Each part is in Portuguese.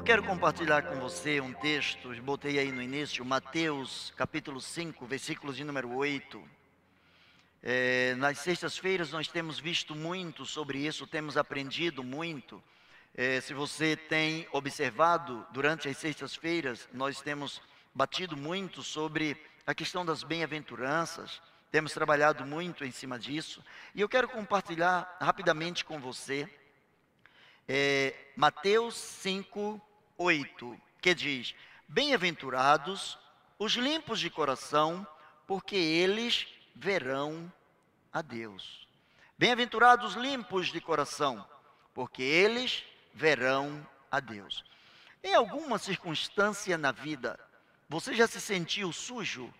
Eu quero compartilhar com você um texto, botei aí no início, Mateus capítulo 5, versículos de número 8. É, nas sextas-feiras nós temos visto muito sobre isso, temos aprendido muito. É, se você tem observado, durante as sextas-feiras, nós temos batido muito sobre a questão das bem-aventuranças, temos trabalhado muito em cima disso, e eu quero compartilhar rapidamente com você é, Mateus 5, 8, que diz: Bem-aventurados os limpos de coração, porque eles verão a Deus. Bem-aventurados limpos de coração, porque eles verão a Deus. Em alguma circunstância na vida, você já se sentiu sujo?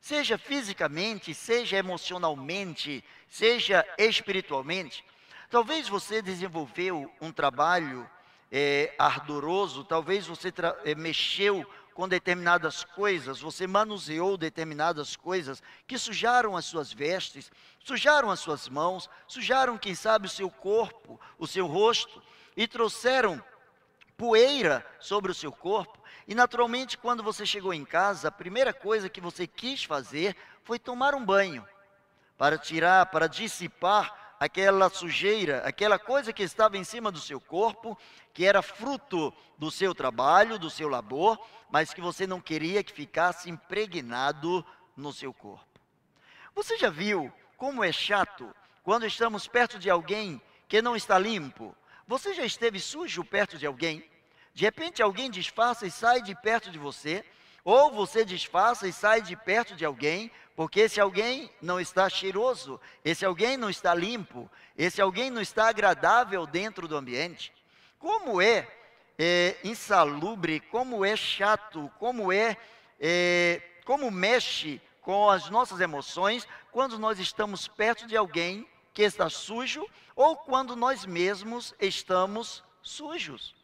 Seja fisicamente, seja emocionalmente, seja espiritualmente. Talvez você desenvolveu um trabalho é, ardoroso, talvez você é, mexeu com determinadas coisas, você manuseou determinadas coisas que sujaram as suas vestes, sujaram as suas mãos, sujaram, quem sabe, o seu corpo, o seu rosto, e trouxeram poeira sobre o seu corpo. E naturalmente, quando você chegou em casa, a primeira coisa que você quis fazer foi tomar um banho, para tirar, para dissipar aquela sujeira, aquela coisa que estava em cima do seu corpo, que era fruto do seu trabalho, do seu labor, mas que você não queria que ficasse impregnado no seu corpo. Você já viu como é chato quando estamos perto de alguém que não está limpo? Você já esteve sujo perto de alguém? De repente alguém disfarça e sai de perto de você, ou você disfarça e sai de perto de alguém, porque esse alguém não está cheiroso, esse alguém não está limpo, esse alguém não está agradável dentro do ambiente. Como é, é insalubre, como é chato, como é, é, como mexe com as nossas emoções quando nós estamos perto de alguém que está sujo ou quando nós mesmos estamos sujos.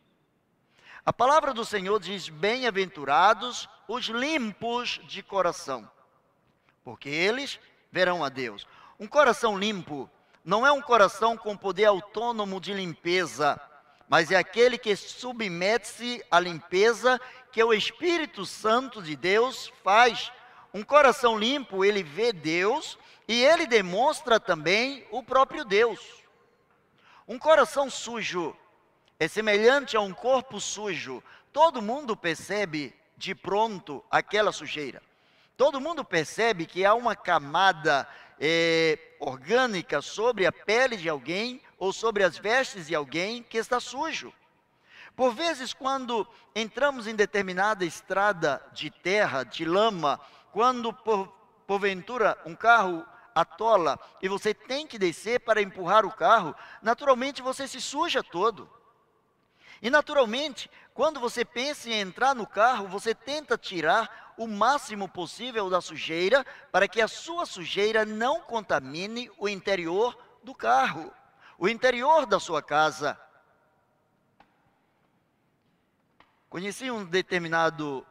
A palavra do Senhor diz: Bem-aventurados os limpos de coração porque eles verão a Deus. Um coração limpo não é um coração com poder autônomo de limpeza, mas é aquele que submete-se à limpeza que o Espírito Santo de Deus faz. Um coração limpo, ele vê Deus e ele demonstra também o próprio Deus. Um coração sujo é semelhante a um corpo sujo. Todo mundo percebe de pronto aquela sujeira. Todo mundo percebe que há uma camada é, orgânica sobre a pele de alguém ou sobre as vestes de alguém que está sujo. Por vezes, quando entramos em determinada estrada de terra, de lama, quando por, porventura um carro atola e você tem que descer para empurrar o carro, naturalmente você se suja todo. E naturalmente, quando você pensa em entrar no carro, você tenta tirar o máximo possível da sujeira, para que a sua sujeira não contamine o interior do carro, o interior da sua casa. Conheci um determinado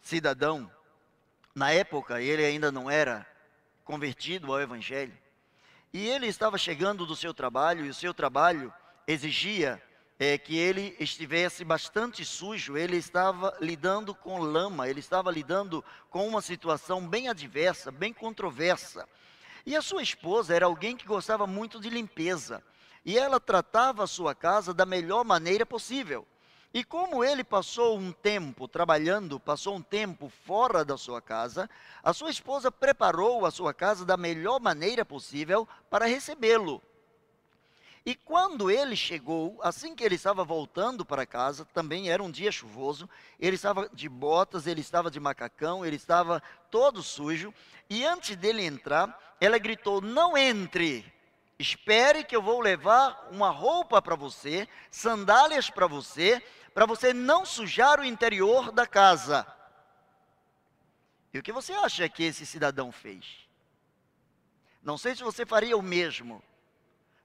cidadão, na época ele ainda não era convertido ao Evangelho, e ele estava chegando do seu trabalho, e o seu trabalho exigia é, que ele estivesse bastante sujo, ele estava lidando com lama, ele estava lidando com uma situação bem adversa, bem controversa. E a sua esposa era alguém que gostava muito de limpeza, e ela tratava a sua casa da melhor maneira possível. E como ele passou um tempo trabalhando, passou um tempo fora da sua casa, a sua esposa preparou a sua casa da melhor maneira possível para recebê-lo. E quando ele chegou, assim que ele estava voltando para casa, também era um dia chuvoso, ele estava de botas, ele estava de macacão, ele estava todo sujo, e antes dele entrar, ela gritou: Não entre, espere que eu vou levar uma roupa para você, sandálias para você, para você não sujar o interior da casa. E o que você acha que esse cidadão fez? Não sei se você faria o mesmo.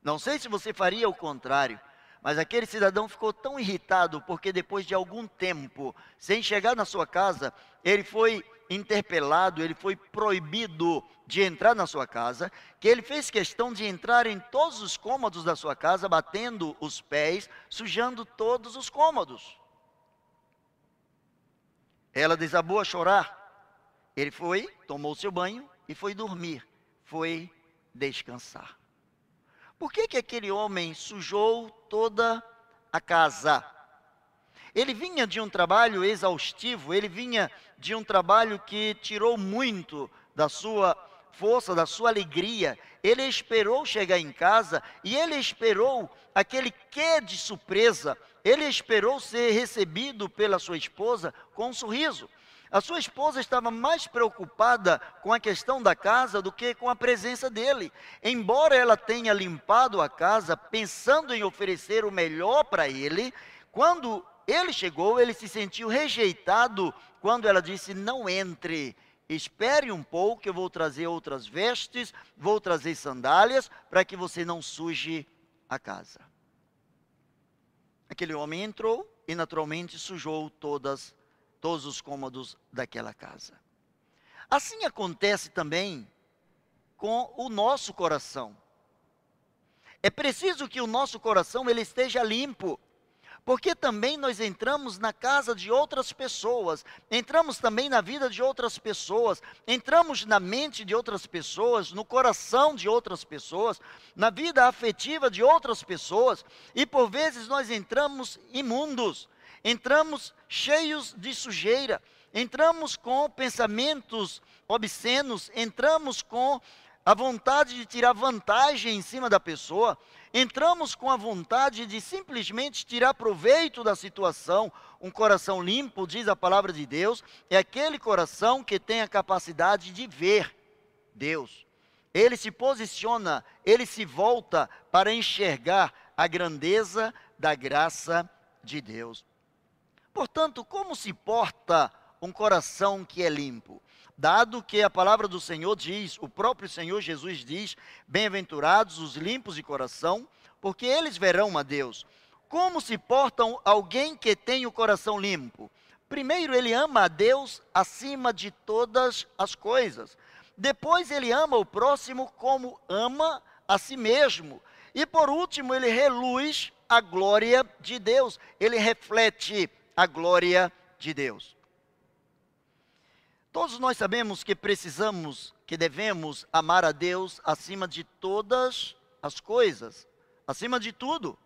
Não sei se você faria o contrário, mas aquele cidadão ficou tão irritado porque depois de algum tempo, sem chegar na sua casa, ele foi interpelado, ele foi proibido de entrar na sua casa, que ele fez questão de entrar em todos os cômodos da sua casa, batendo os pés, sujando todos os cômodos. Ela desabou a chorar. Ele foi, tomou seu banho e foi dormir. Foi descansar. Por que, que aquele homem sujou toda a casa? Ele vinha de um trabalho exaustivo, ele vinha de um trabalho que tirou muito da sua força, da sua alegria. Ele esperou chegar em casa e ele esperou aquele quê de surpresa. Ele esperou ser recebido pela sua esposa com um sorriso. A sua esposa estava mais preocupada com a questão da casa do que com a presença dele. Embora ela tenha limpado a casa pensando em oferecer o melhor para ele, quando ele chegou, ele se sentiu rejeitado quando ela disse: Não entre, espere um pouco, eu vou trazer outras vestes, vou trazer sandálias, para que você não suje a casa. Aquele homem entrou e naturalmente sujou todas todos os cômodos daquela casa. Assim acontece também com o nosso coração. É preciso que o nosso coração ele esteja limpo, porque também nós entramos na casa de outras pessoas, entramos também na vida de outras pessoas, entramos na mente de outras pessoas, no coração de outras pessoas, na vida afetiva de outras pessoas, e por vezes nós entramos imundos, entramos cheios de sujeira, entramos com pensamentos obscenos, entramos com a vontade de tirar vantagem em cima da pessoa, entramos com a vontade de simplesmente tirar proveito da situação. Um coração limpo, diz a palavra de Deus, é aquele coração que tem a capacidade de ver Deus. Ele se posiciona, ele se volta para enxergar a grandeza da graça de Deus. Portanto, como se porta um coração que é limpo? Dado que a palavra do Senhor diz, o próprio Senhor Jesus diz: Bem-aventurados os limpos de coração, porque eles verão a Deus. Como se portam alguém que tem o coração limpo? Primeiro, ele ama a Deus acima de todas as coisas. Depois, ele ama o próximo como ama a si mesmo. E por último, ele reluz a glória de Deus. Ele reflete a glória de Deus. Todos nós sabemos que precisamos, que devemos amar a Deus acima de todas as coisas, acima de tudo.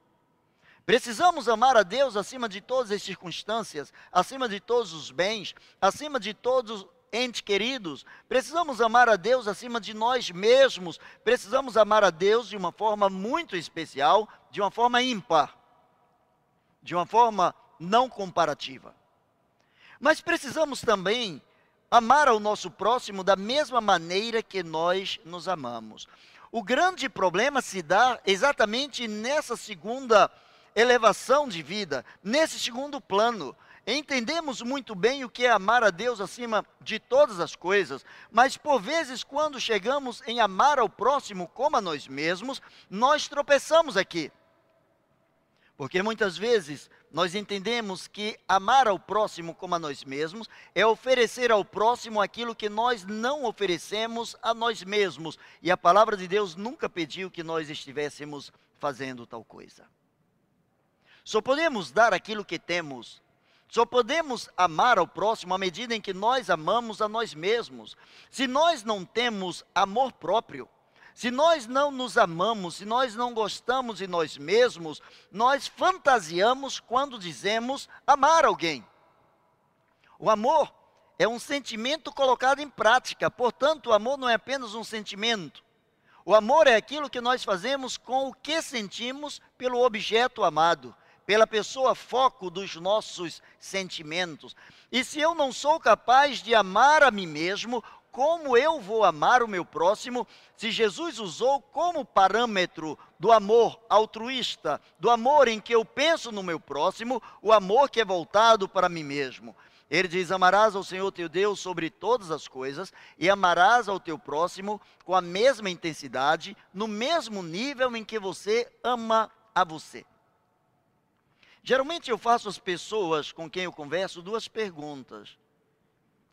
Precisamos amar a Deus acima de todas as circunstâncias, acima de todos os bens, acima de todos os entes queridos. Precisamos amar a Deus acima de nós mesmos. Precisamos amar a Deus de uma forma muito especial, de uma forma ímpar, de uma forma não comparativa. Mas precisamos também amar ao nosso próximo da mesma maneira que nós nos amamos. O grande problema se dá exatamente nessa segunda elevação de vida, nesse segundo plano. Entendemos muito bem o que é amar a Deus acima de todas as coisas, mas por vezes, quando chegamos em amar ao próximo como a nós mesmos, nós tropeçamos aqui. Porque muitas vezes nós entendemos que amar ao próximo como a nós mesmos é oferecer ao próximo aquilo que nós não oferecemos a nós mesmos. E a palavra de Deus nunca pediu que nós estivéssemos fazendo tal coisa. Só podemos dar aquilo que temos. Só podemos amar ao próximo à medida em que nós amamos a nós mesmos. Se nós não temos amor próprio, se nós não nos amamos, se nós não gostamos de nós mesmos, nós fantasiamos quando dizemos amar alguém. O amor é um sentimento colocado em prática, portanto, o amor não é apenas um sentimento. O amor é aquilo que nós fazemos com o que sentimos pelo objeto amado, pela pessoa foco dos nossos sentimentos. E se eu não sou capaz de amar a mim mesmo, como eu vou amar o meu próximo se Jesus usou como parâmetro do amor altruísta, do amor em que eu penso no meu próximo, o amor que é voltado para mim mesmo. Ele diz: Amarás ao Senhor teu Deus sobre todas as coisas e amarás ao teu próximo com a mesma intensidade, no mesmo nível em que você ama a você. Geralmente eu faço às pessoas com quem eu converso duas perguntas: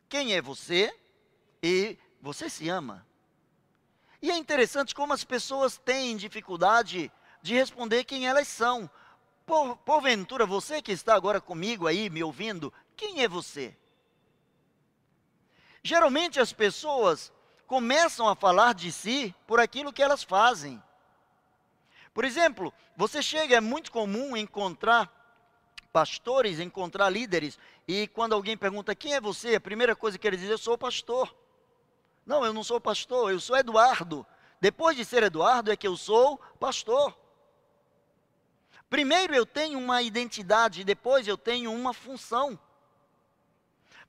Quem é você? E você se ama. E é interessante como as pessoas têm dificuldade de responder quem elas são. Por, porventura, você que está agora comigo aí, me ouvindo, quem é você? Geralmente as pessoas começam a falar de si por aquilo que elas fazem. Por exemplo, você chega, é muito comum encontrar pastores, encontrar líderes, e quando alguém pergunta quem é você, a primeira coisa que ele diz, eu sou pastor. Não, eu não sou pastor, eu sou Eduardo. Depois de ser Eduardo é que eu sou pastor. Primeiro eu tenho uma identidade, depois eu tenho uma função.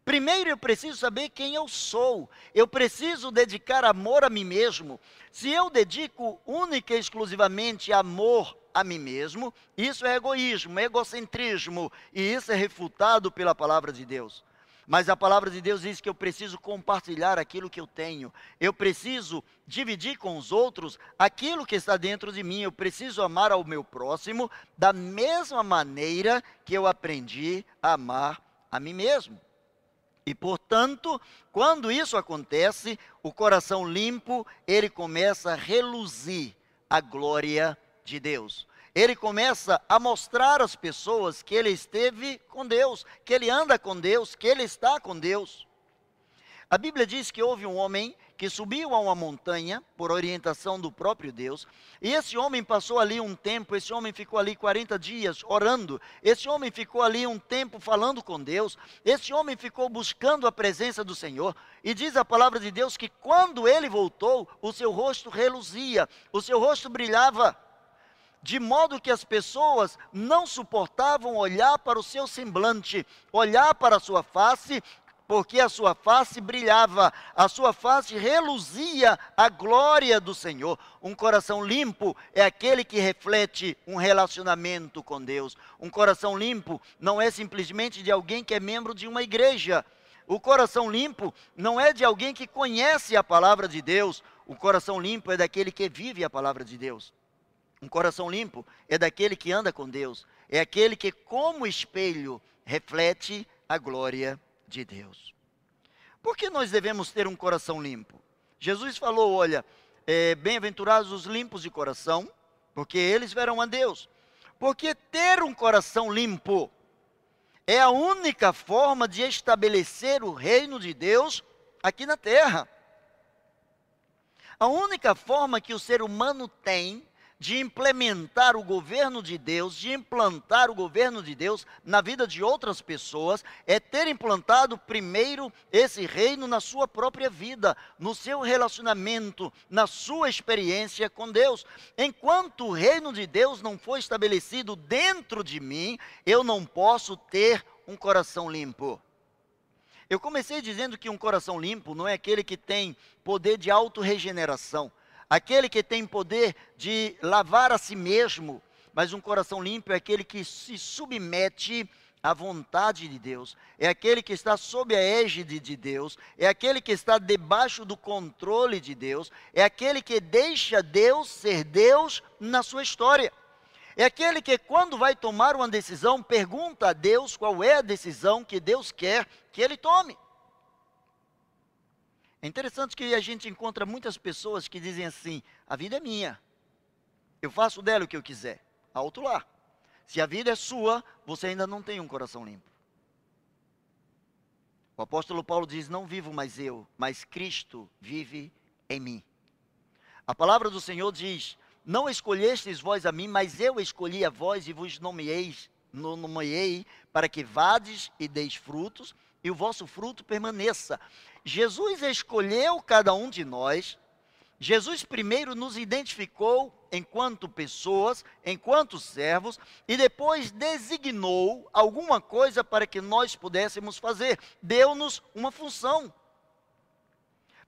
Primeiro eu preciso saber quem eu sou. Eu preciso dedicar amor a mim mesmo. Se eu dedico única e exclusivamente amor a mim mesmo, isso é egoísmo, egocentrismo, e isso é refutado pela palavra de Deus. Mas a palavra de Deus diz que eu preciso compartilhar aquilo que eu tenho. Eu preciso dividir com os outros aquilo que está dentro de mim. Eu preciso amar ao meu próximo da mesma maneira que eu aprendi a amar a mim mesmo. E portanto, quando isso acontece, o coração limpo, ele começa a reluzir a glória de Deus ele começa a mostrar às pessoas que ele esteve com Deus, que ele anda com Deus, que ele está com Deus. A Bíblia diz que houve um homem que subiu a uma montanha por orientação do próprio Deus, e esse homem passou ali um tempo, esse homem ficou ali 40 dias orando, esse homem ficou ali um tempo falando com Deus, esse homem ficou buscando a presença do Senhor, e diz a palavra de Deus que quando ele voltou, o seu rosto reluzia, o seu rosto brilhava de modo que as pessoas não suportavam olhar para o seu semblante, olhar para a sua face, porque a sua face brilhava, a sua face reluzia a glória do Senhor. Um coração limpo é aquele que reflete um relacionamento com Deus. Um coração limpo não é simplesmente de alguém que é membro de uma igreja. O coração limpo não é de alguém que conhece a palavra de Deus. O coração limpo é daquele que vive a palavra de Deus. Um coração limpo é daquele que anda com Deus, é aquele que, como espelho, reflete a glória de Deus. Por que nós devemos ter um coração limpo? Jesus falou: olha, é, bem-aventurados os limpos de coração, porque eles verão a Deus. Porque ter um coração limpo é a única forma de estabelecer o reino de Deus aqui na terra. A única forma que o ser humano tem de implementar o governo de Deus, de implantar o governo de Deus na vida de outras pessoas, é ter implantado primeiro esse reino na sua própria vida, no seu relacionamento, na sua experiência com Deus. Enquanto o reino de Deus não for estabelecido dentro de mim, eu não posso ter um coração limpo. Eu comecei dizendo que um coração limpo não é aquele que tem poder de autorregeneração aquele que tem poder de lavar a si mesmo, mas um coração limpo é aquele que se submete à vontade de Deus, é aquele que está sob a égide de Deus, é aquele que está debaixo do controle de Deus, é aquele que deixa Deus ser Deus na sua história. É aquele que, quando vai tomar uma decisão, pergunta a Deus qual é a decisão que Deus quer que ele tome. É interessante que a gente encontra muitas pessoas que dizem assim: a vida é minha, eu faço dela o que eu quiser. Alto lá. Se a vida é sua, você ainda não tem um coração limpo. O apóstolo Paulo diz: Não vivo mais eu, mas Cristo vive em mim. A palavra do Senhor diz: Não escolhestes vós a mim, mas eu escolhi a vós e vos nomeeis, nomeei para que vades e deis frutos, e o vosso fruto permaneça. Jesus escolheu cada um de nós. Jesus primeiro nos identificou enquanto pessoas, enquanto servos, e depois designou alguma coisa para que nós pudéssemos fazer. Deu-nos uma função.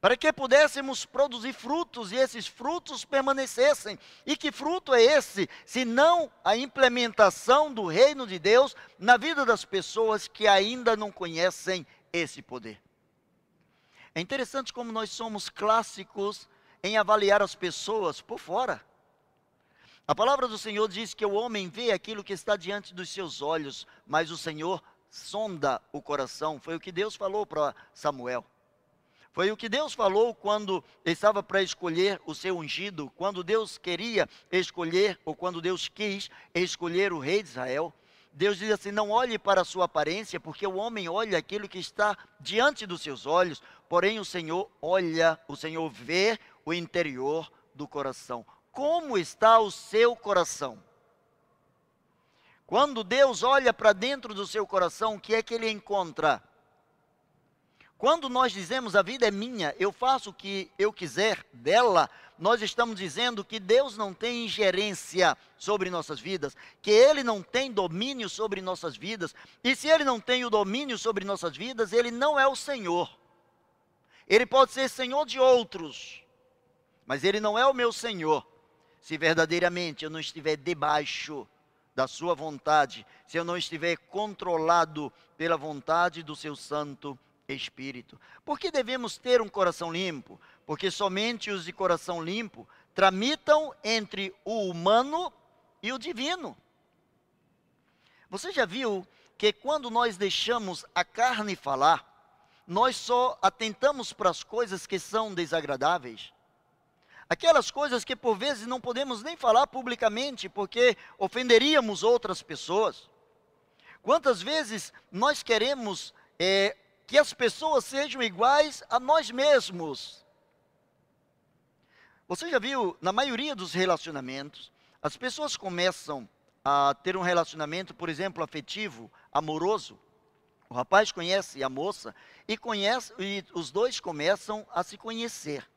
Para que pudéssemos produzir frutos e esses frutos permanecessem. E que fruto é esse, se não a implementação do reino de Deus na vida das pessoas que ainda não conhecem esse poder? É interessante como nós somos clássicos em avaliar as pessoas por fora. A palavra do Senhor diz que o homem vê aquilo que está diante dos seus olhos, mas o Senhor sonda o coração. Foi o que Deus falou para Samuel. Foi o que Deus falou quando estava para escolher o seu ungido, quando Deus queria escolher, ou quando Deus quis escolher o rei de Israel. Deus diz assim: não olhe para a sua aparência, porque o homem olha aquilo que está diante dos seus olhos, porém o Senhor olha, o Senhor vê o interior do coração. Como está o seu coração? Quando Deus olha para dentro do seu coração, o que é que ele encontra? Quando nós dizemos a vida é minha, eu faço o que eu quiser dela, nós estamos dizendo que Deus não tem ingerência sobre nossas vidas, que Ele não tem domínio sobre nossas vidas, e se Ele não tem o domínio sobre nossas vidas, Ele não é o Senhor. Ele pode ser Senhor de outros, mas Ele não é o meu Senhor, se verdadeiramente eu não estiver debaixo da sua vontade, se eu não estiver controlado pela vontade do seu Santo Espírito. Por que devemos ter um coração limpo? Porque somente os de coração limpo tramitam entre o humano e o divino. Você já viu que quando nós deixamos a carne falar, nós só atentamos para as coisas que são desagradáveis? Aquelas coisas que por vezes não podemos nem falar publicamente porque ofenderíamos outras pessoas. Quantas vezes nós queremos é, que as pessoas sejam iguais a nós mesmos? Você já viu, na maioria dos relacionamentos, as pessoas começam a ter um relacionamento, por exemplo, afetivo, amoroso. O rapaz conhece a moça e conhece e os dois começam a se conhecer.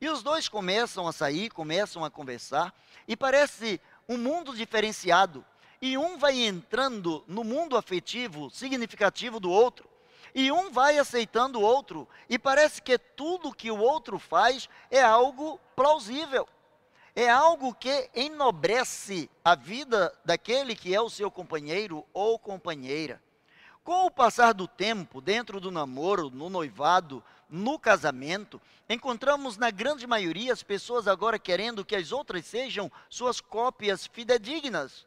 E os dois começam a sair, começam a conversar, e parece um mundo diferenciado. E um vai entrando no mundo afetivo significativo do outro, e um vai aceitando o outro, e parece que tudo que o outro faz é algo plausível. É algo que enobrece a vida daquele que é o seu companheiro ou companheira. Com o passar do tempo, dentro do namoro, no noivado, no casamento, encontramos na grande maioria as pessoas agora querendo que as outras sejam suas cópias fidedignas.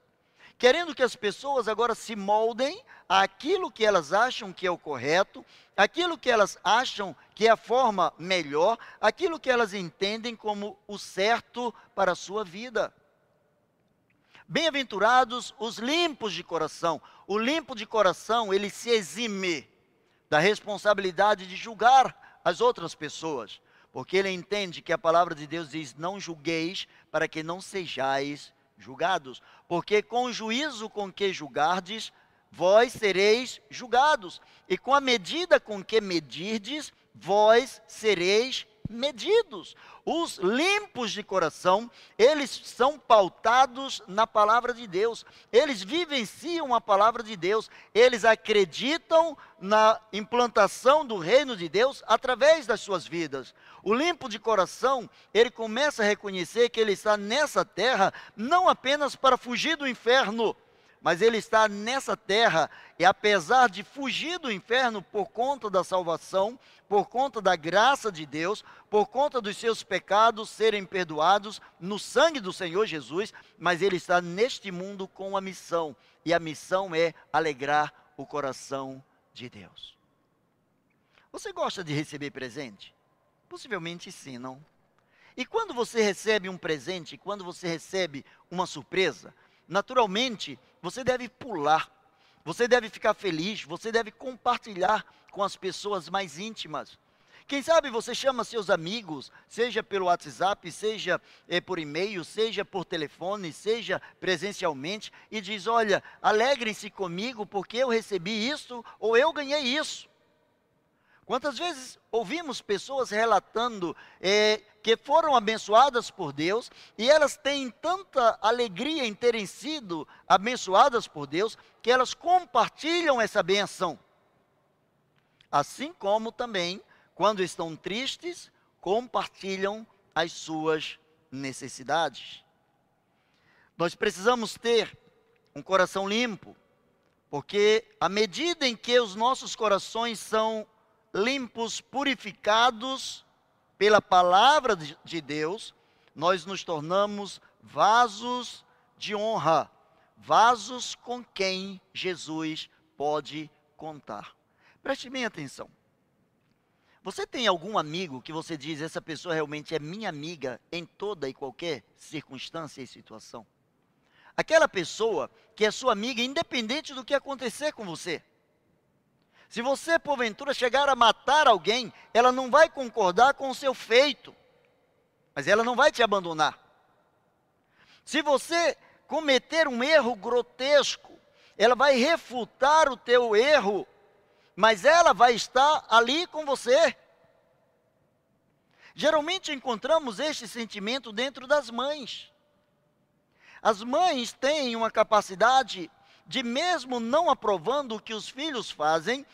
Querendo que as pessoas agora se moldem àquilo que elas acham que é o correto, aquilo que elas acham que é a forma melhor, aquilo que elas entendem como o certo para a sua vida. Bem-aventurados os limpos de coração. O limpo de coração, ele se exime da responsabilidade de julgar as outras pessoas, porque ele entende que a palavra de Deus diz: não julgueis para que não sejais julgados, porque com o juízo com que julgardes, vós sereis julgados, e com a medida com que medirdes, vós sereis medidos. Os limpos de coração, eles são pautados na palavra de Deus. Eles vivenciam a palavra de Deus. Eles acreditam na implantação do reino de Deus através das suas vidas. O limpo de coração, ele começa a reconhecer que ele está nessa terra não apenas para fugir do inferno, mas ele está nessa terra e apesar de fugir do inferno por conta da salvação, por conta da graça de Deus, por conta dos seus pecados serem perdoados no sangue do Senhor Jesus, mas ele está neste mundo com uma missão, e a missão é alegrar o coração de Deus. Você gosta de receber presente? Possivelmente sim, não? E quando você recebe um presente, quando você recebe uma surpresa, naturalmente você deve pular, você deve ficar feliz, você deve compartilhar com as pessoas mais íntimas. Quem sabe você chama seus amigos, seja pelo WhatsApp, seja é, por e-mail, seja por telefone, seja presencialmente, e diz: Olha, alegrem-se comigo porque eu recebi isso ou eu ganhei isso. Quantas vezes ouvimos pessoas relatando é, que foram abençoadas por Deus e elas têm tanta alegria em terem sido abençoadas por Deus que elas compartilham essa benção. Assim como também, quando estão tristes, compartilham as suas necessidades. Nós precisamos ter um coração limpo, porque à medida em que os nossos corações são limpos, purificados pela palavra de Deus, nós nos tornamos vasos de honra, vasos com quem Jesus pode contar. Preste bem atenção. Você tem algum amigo que você diz, essa pessoa realmente é minha amiga em toda e qualquer circunstância e situação? Aquela pessoa que é sua amiga, independente do que acontecer com você. Se você, porventura, chegar a matar alguém, ela não vai concordar com o seu feito, mas ela não vai te abandonar. Se você cometer um erro grotesco, ela vai refutar o teu erro, mas ela vai estar ali com você. Geralmente encontramos este sentimento dentro das mães. As mães têm uma capacidade de, mesmo não aprovando o que os filhos fazem,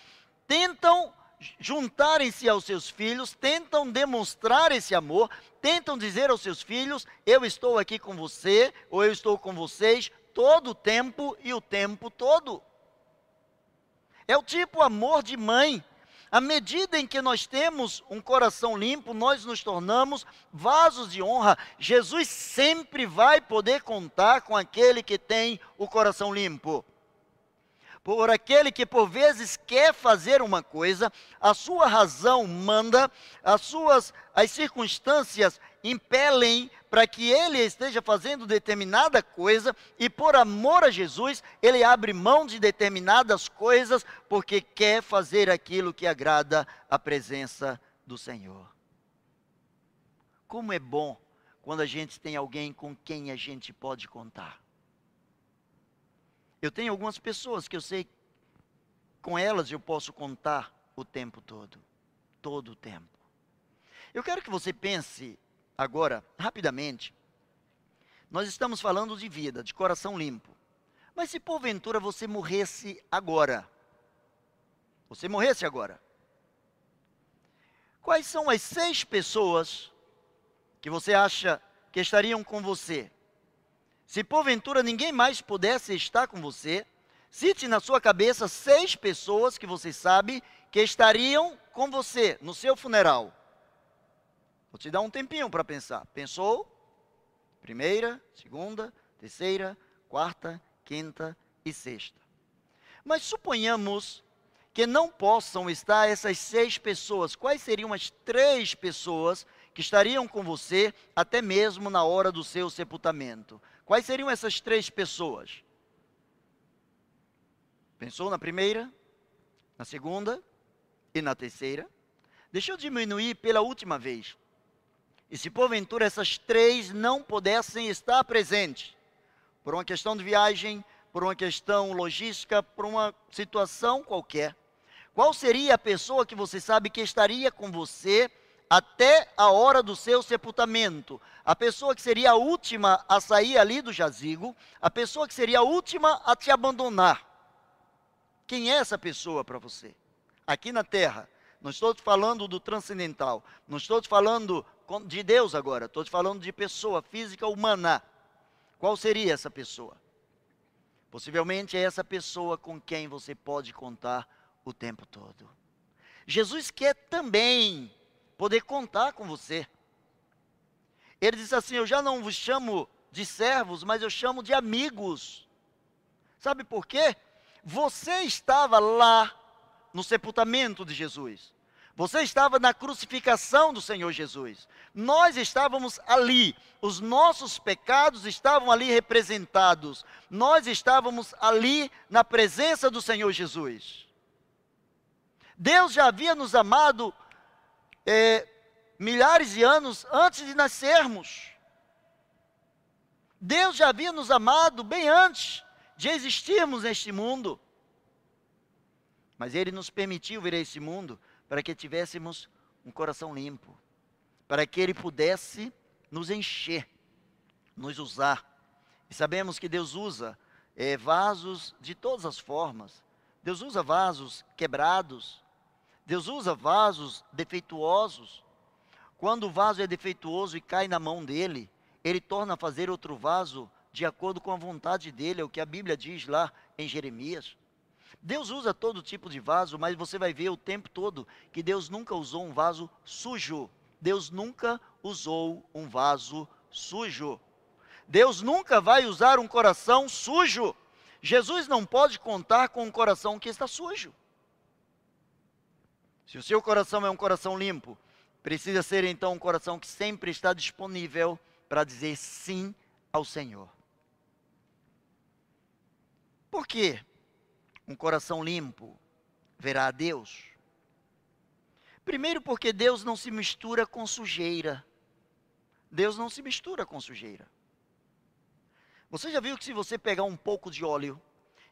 tentam juntarem-se aos seus filhos, tentam demonstrar esse amor, tentam dizer aos seus filhos: Eu estou aqui com você, ou eu estou com vocês, todo o tempo e o tempo todo. É o tipo amor de mãe. À medida em que nós temos um coração limpo, nós nos tornamos vasos de honra. Jesus sempre vai poder contar com aquele que tem o coração limpo por aquele que por vezes quer fazer uma coisa, a sua razão manda, as suas as circunstâncias impelem para que ele esteja fazendo determinada coisa e por amor a Jesus, ele abre mão de determinadas coisas porque quer fazer aquilo que agrada a presença do Senhor. Como é bom quando a gente tem alguém com quem a gente pode contar. Eu tenho algumas pessoas que eu sei, com elas eu posso contar o tempo todo. Todo o tempo. Eu quero que você pense agora, rapidamente. Nós estamos falando de vida, de coração limpo. Mas se porventura você morresse agora, você morresse agora, quais são as seis pessoas que você acha que estariam com você se porventura ninguém mais pudesse estar com você, cite na sua cabeça seis pessoas que você sabe que estariam com você no seu funeral. Vou te dar um tempinho para pensar. Pensou? Primeira, segunda, terceira, quarta, quinta e sexta. Mas suponhamos que não possam estar essas seis pessoas. Quais seriam as três pessoas que estariam com você até mesmo na hora do seu sepultamento? Quais seriam essas três pessoas? Pensou na primeira, na segunda e na terceira? Deixa eu diminuir pela última vez. E se porventura essas três não pudessem estar presentes, por uma questão de viagem, por uma questão logística, por uma situação qualquer, qual seria a pessoa que você sabe que estaria com você até a hora do seu sepultamento. A pessoa que seria a última a sair ali do jazigo, a pessoa que seria a última a te abandonar. Quem é essa pessoa para você? Aqui na terra, não estou te falando do transcendental, não estou te falando de Deus agora, estou te falando de pessoa física humana. Qual seria essa pessoa? Possivelmente é essa pessoa com quem você pode contar o tempo todo. Jesus quer também poder contar com você. Ele disse assim: Eu já não vos chamo de servos, mas eu chamo de amigos. Sabe por quê? Você estava lá no sepultamento de Jesus. Você estava na crucificação do Senhor Jesus. Nós estávamos ali. Os nossos pecados estavam ali representados. Nós estávamos ali na presença do Senhor Jesus. Deus já havia nos amado é, milhares de anos antes de nascermos. Deus já havia nos amado bem antes de existirmos neste mundo. Mas Ele nos permitiu vir a esse mundo para que tivéssemos um coração limpo, para que Ele pudesse nos encher, nos usar. E sabemos que Deus usa é, vasos de todas as formas. Deus usa vasos quebrados, Deus usa vasos defeituosos. Quando o vaso é defeituoso e cai na mão dele, ele torna a fazer outro vaso de acordo com a vontade dele, é o que a Bíblia diz lá em Jeremias. Deus usa todo tipo de vaso, mas você vai ver o tempo todo que Deus nunca usou um vaso sujo. Deus nunca usou um vaso sujo. Deus nunca vai usar um coração sujo. Jesus não pode contar com um coração que está sujo. Se o seu coração é um coração limpo, precisa ser então um coração que sempre está disponível para dizer sim ao Senhor. Por quê? Um coração limpo verá a Deus? Primeiro, porque Deus não se mistura com sujeira. Deus não se mistura com sujeira. Você já viu que se você pegar um pouco de óleo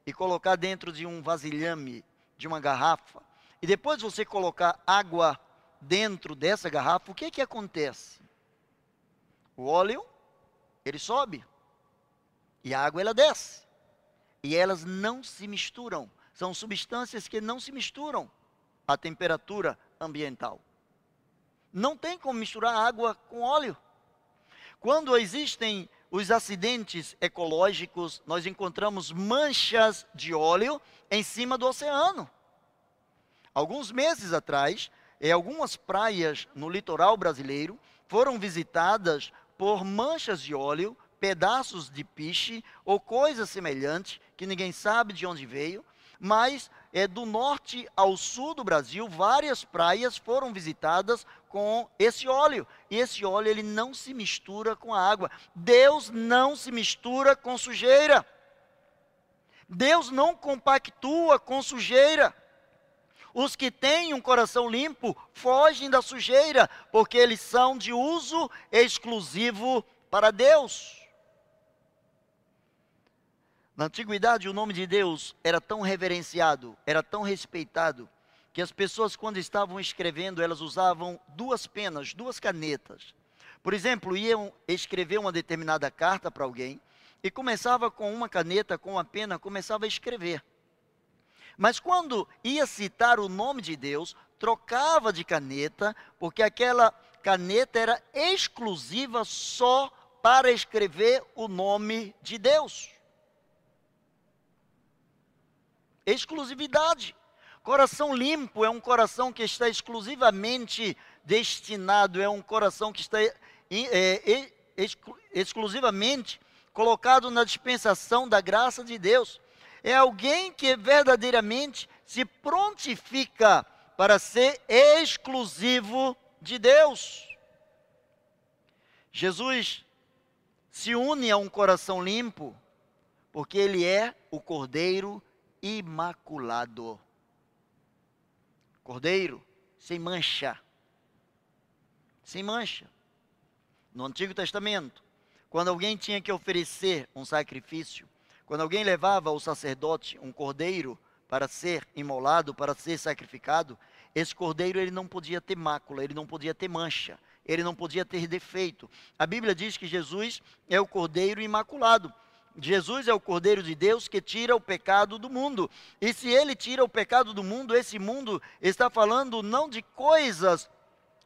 e colocar dentro de um vasilhame, de uma garrafa, e depois você colocar água dentro dessa garrafa, o que que acontece? O óleo, ele sobe. E a água ela desce. E elas não se misturam. São substâncias que não se misturam à temperatura ambiental. Não tem como misturar água com óleo. Quando existem os acidentes ecológicos, nós encontramos manchas de óleo em cima do oceano. Alguns meses atrás, em algumas praias no litoral brasileiro foram visitadas por manchas de óleo, pedaços de piche ou coisa semelhante, que ninguém sabe de onde veio, mas é do norte ao sul do Brasil, várias praias foram visitadas com esse óleo. E esse óleo ele não se mistura com a água. Deus não se mistura com sujeira. Deus não compactua com sujeira. Os que têm um coração limpo fogem da sujeira, porque eles são de uso exclusivo para Deus. Na antiguidade, o nome de Deus era tão reverenciado, era tão respeitado, que as pessoas, quando estavam escrevendo, elas usavam duas penas, duas canetas. Por exemplo, iam escrever uma determinada carta para alguém e começava com uma caneta, com uma pena, começava a escrever. Mas quando ia citar o nome de Deus, trocava de caneta, porque aquela caneta era exclusiva só para escrever o nome de Deus. Exclusividade. Coração limpo é um coração que está exclusivamente destinado, é um coração que está é, é, exclusivamente colocado na dispensação da graça de Deus é alguém que verdadeiramente se prontifica para ser exclusivo de Deus. Jesus se une a um coração limpo, porque ele é o Cordeiro imaculado. Cordeiro sem mancha. Sem mancha. No Antigo Testamento, quando alguém tinha que oferecer um sacrifício, quando alguém levava ao sacerdote um cordeiro para ser imolado, para ser sacrificado, esse cordeiro ele não podia ter mácula, ele não podia ter mancha, ele não podia ter defeito. A Bíblia diz que Jesus é o cordeiro imaculado. Jesus é o Cordeiro de Deus que tira o pecado do mundo. E se ele tira o pecado do mundo, esse mundo está falando não de coisas,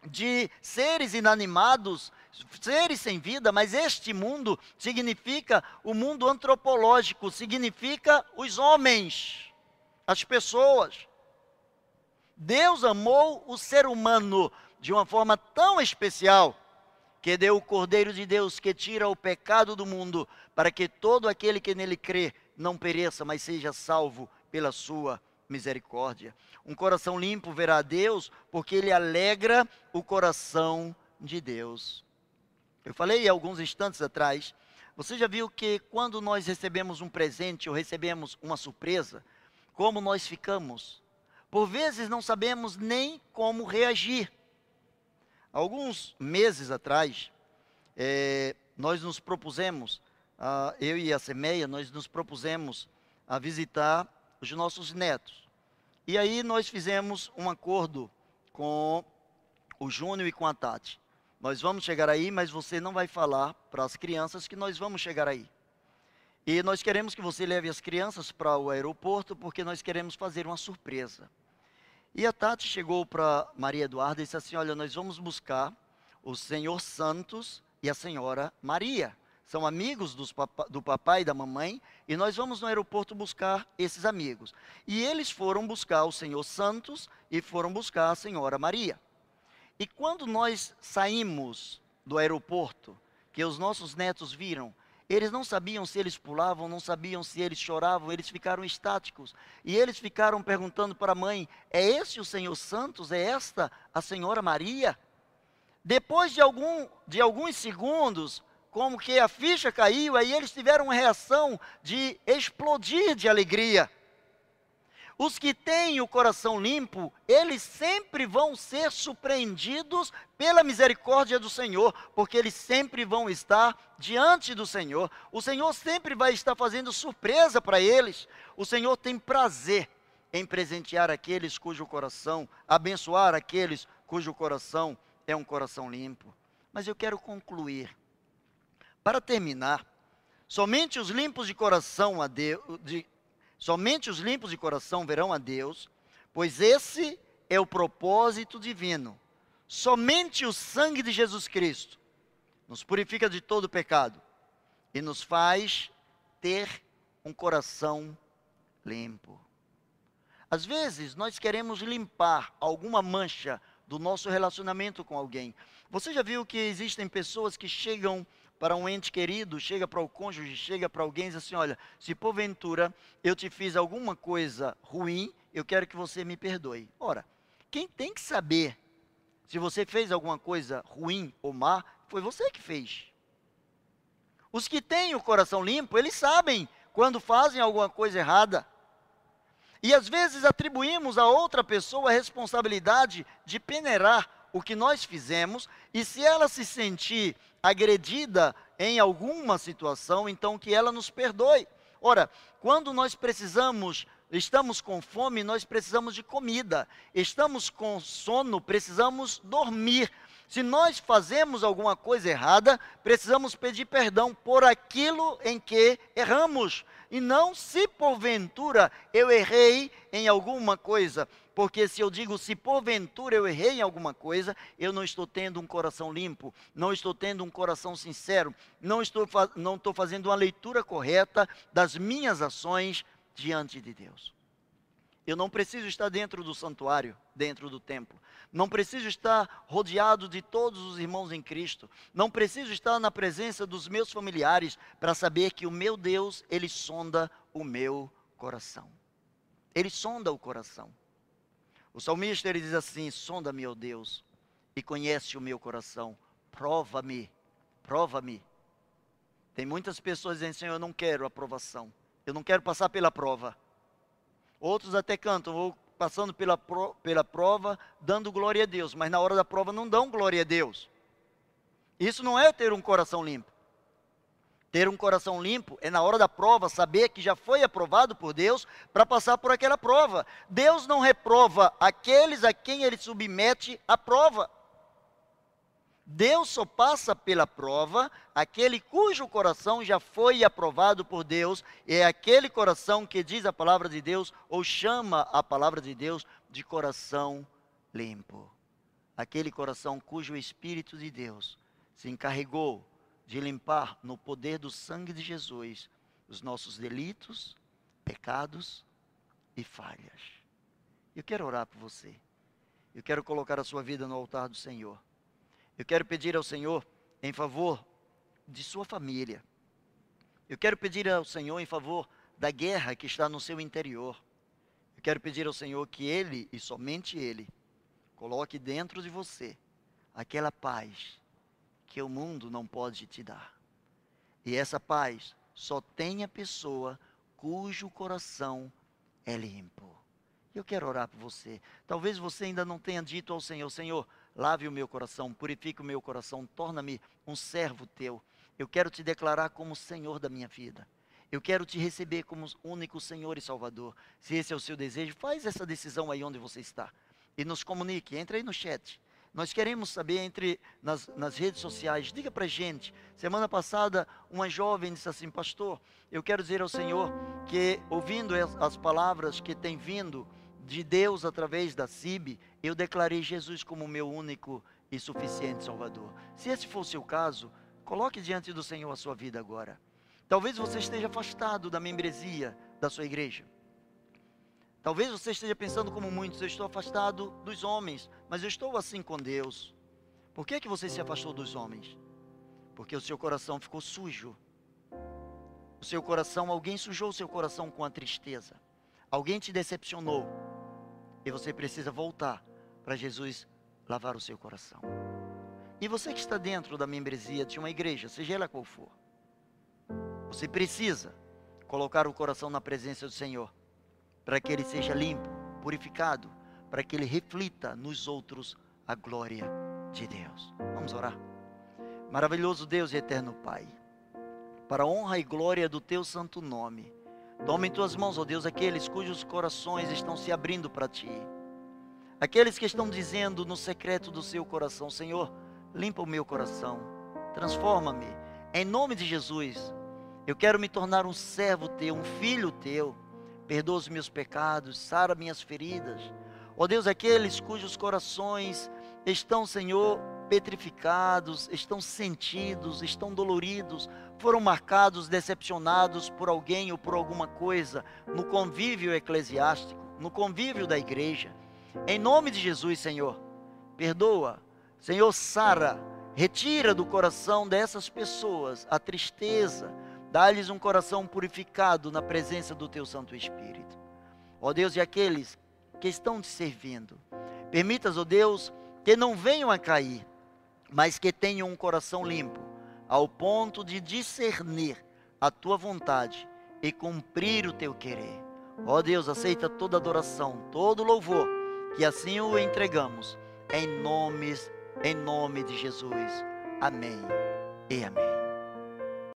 de seres inanimados, seres sem vida, mas este mundo significa o mundo antropológico, significa os homens, as pessoas. Deus amou o ser humano de uma forma tão especial que deu o Cordeiro de Deus que tira o pecado do mundo, para que todo aquele que nele crê não pereça, mas seja salvo pela sua misericórdia. Um coração limpo verá a Deus, porque ele alegra o coração de Deus. Eu falei alguns instantes atrás, você já viu que quando nós recebemos um presente ou recebemos uma surpresa, como nós ficamos? Por vezes não sabemos nem como reagir. Alguns meses atrás, é, nós nos propusemos, uh, eu e a Semeia, nós nos propusemos a visitar os nossos netos. E aí nós fizemos um acordo com o Júnior e com a Tati. Nós vamos chegar aí, mas você não vai falar para as crianças que nós vamos chegar aí. E nós queremos que você leve as crianças para o aeroporto, porque nós queremos fazer uma surpresa. E a Tati chegou para Maria Eduarda e disse assim: Olha, nós vamos buscar o Senhor Santos e a Senhora Maria. São amigos do papai e da mamãe, e nós vamos no aeroporto buscar esses amigos. E eles foram buscar o Senhor Santos e foram buscar a Senhora Maria. E quando nós saímos do aeroporto, que os nossos netos viram, eles não sabiam se eles pulavam, não sabiam se eles choravam, eles ficaram estáticos. E eles ficaram perguntando para a mãe: é esse o Senhor Santos? É esta a Senhora Maria? Depois de, algum, de alguns segundos, como que a ficha caiu, aí eles tiveram uma reação de explodir de alegria. Os que têm o coração limpo, eles sempre vão ser surpreendidos pela misericórdia do Senhor, porque eles sempre vão estar diante do Senhor. O Senhor sempre vai estar fazendo surpresa para eles. O Senhor tem prazer em presentear aqueles cujo coração, abençoar aqueles cujo coração é um coração limpo. Mas eu quero concluir. Para terminar, somente os limpos de coração a Deus, de, Somente os limpos de coração verão a Deus, pois esse é o propósito divino. Somente o sangue de Jesus Cristo nos purifica de todo pecado e nos faz ter um coração limpo. Às vezes nós queremos limpar alguma mancha do nosso relacionamento com alguém. Você já viu que existem pessoas que chegam para um ente querido, chega para o cônjuge, chega para alguém e diz assim: Olha, se porventura eu te fiz alguma coisa ruim, eu quero que você me perdoe. Ora, quem tem que saber se você fez alguma coisa ruim ou má, foi você que fez. Os que têm o coração limpo, eles sabem quando fazem alguma coisa errada. E às vezes atribuímos a outra pessoa a responsabilidade de peneirar o que nós fizemos, e se ela se sentir agredida em alguma situação, então que ela nos perdoe. Ora, quando nós precisamos, estamos com fome, nós precisamos de comida. Estamos com sono, precisamos dormir. Se nós fazemos alguma coisa errada, precisamos pedir perdão por aquilo em que erramos. E não se porventura eu errei em alguma coisa. Porque se eu digo, se porventura eu errei em alguma coisa, eu não estou tendo um coração limpo, não estou tendo um coração sincero, não estou, não estou fazendo uma leitura correta das minhas ações diante de Deus. Eu não preciso estar dentro do santuário, dentro do templo. Não preciso estar rodeado de todos os irmãos em Cristo. Não preciso estar na presença dos meus familiares para saber que o meu Deus, ele sonda o meu coração. Ele sonda o coração. O salmista ele diz assim: Sonda-me, ó Deus, e conhece o meu coração. Prova-me, prova-me. Tem muitas pessoas dizendo: Senhor, eu não quero aprovação. Eu não quero passar pela prova. Outros até cantam, vou passando pela, pro, pela prova, dando glória a Deus, mas na hora da prova não dão glória a Deus. Isso não é ter um coração limpo. Ter um coração limpo é na hora da prova saber que já foi aprovado por Deus para passar por aquela prova. Deus não reprova aqueles a quem ele submete a prova. Deus só passa pela prova aquele cujo coração já foi aprovado por Deus, é aquele coração que diz a palavra de Deus ou chama a palavra de Deus de coração limpo. Aquele coração cujo Espírito de Deus se encarregou de limpar no poder do sangue de Jesus os nossos delitos, pecados e falhas. Eu quero orar por você. Eu quero colocar a sua vida no altar do Senhor. Eu quero pedir ao Senhor em favor de sua família. Eu quero pedir ao Senhor em favor da guerra que está no seu interior. Eu quero pedir ao Senhor que Ele e somente Ele coloque dentro de você aquela paz que o mundo não pode te dar. E essa paz só tem a pessoa cujo coração é limpo. Eu quero orar por você. Talvez você ainda não tenha dito ao Senhor: Senhor, lave o meu coração, purifique o meu coração, torna-me um servo teu. Eu quero te declarar como Senhor da minha vida. Eu quero te receber como único Senhor e Salvador. Se esse é o seu desejo, faz essa decisão aí onde você está. E nos comunique. Entre aí no chat. Nós queremos saber entre nas, nas redes sociais. Diga para gente. Semana passada, uma jovem disse assim, pastor, eu quero dizer ao Senhor que ouvindo as, as palavras que tem vindo de Deus através da CIB, eu declarei Jesus como meu único e suficiente Salvador. Se esse for o caso, coloque diante do Senhor a sua vida agora. Talvez você esteja afastado da membresia da sua igreja. Talvez você esteja pensando como muitos, eu estou afastado dos homens, mas eu estou assim com Deus. Por que, que você se afastou dos homens? Porque o seu coração ficou sujo. O seu coração, alguém sujou o seu coração com a tristeza. Alguém te decepcionou. E você precisa voltar para Jesus lavar o seu coração. E você que está dentro da membresia de uma igreja, seja ela qual for, você precisa colocar o coração na presença do Senhor para que ele seja limpo, purificado, para que ele reflita nos outros a glória de Deus. Vamos orar. Maravilhoso Deus e eterno Pai, para a honra e glória do teu santo nome, toma em tuas mãos, ó Deus, aqueles cujos corações estão se abrindo para ti. Aqueles que estão dizendo no secreto do seu coração, Senhor, limpa o meu coração, transforma-me. Em nome de Jesus, eu quero me tornar um servo teu, um filho teu. Perdoa os meus pecados, sara minhas feridas. Ó Deus, aqueles cujos corações estão, Senhor, petrificados, estão sentidos, estão doloridos, foram marcados, decepcionados por alguém ou por alguma coisa no convívio eclesiástico, no convívio da igreja. Em nome de Jesus, Senhor, perdoa. Senhor, sara, retira do coração dessas pessoas a tristeza, dá-lhes um coração purificado na presença do teu Santo Espírito. Ó Deus, e aqueles que estão te servindo, permitas, ó Deus, que não venham a cair, mas que tenham um coração limpo, ao ponto de discernir a tua vontade e cumprir o teu querer. Ó Deus, aceita toda adoração, todo louvor, que assim o entregamos, em nomes, em nome de Jesus. Amém e amém.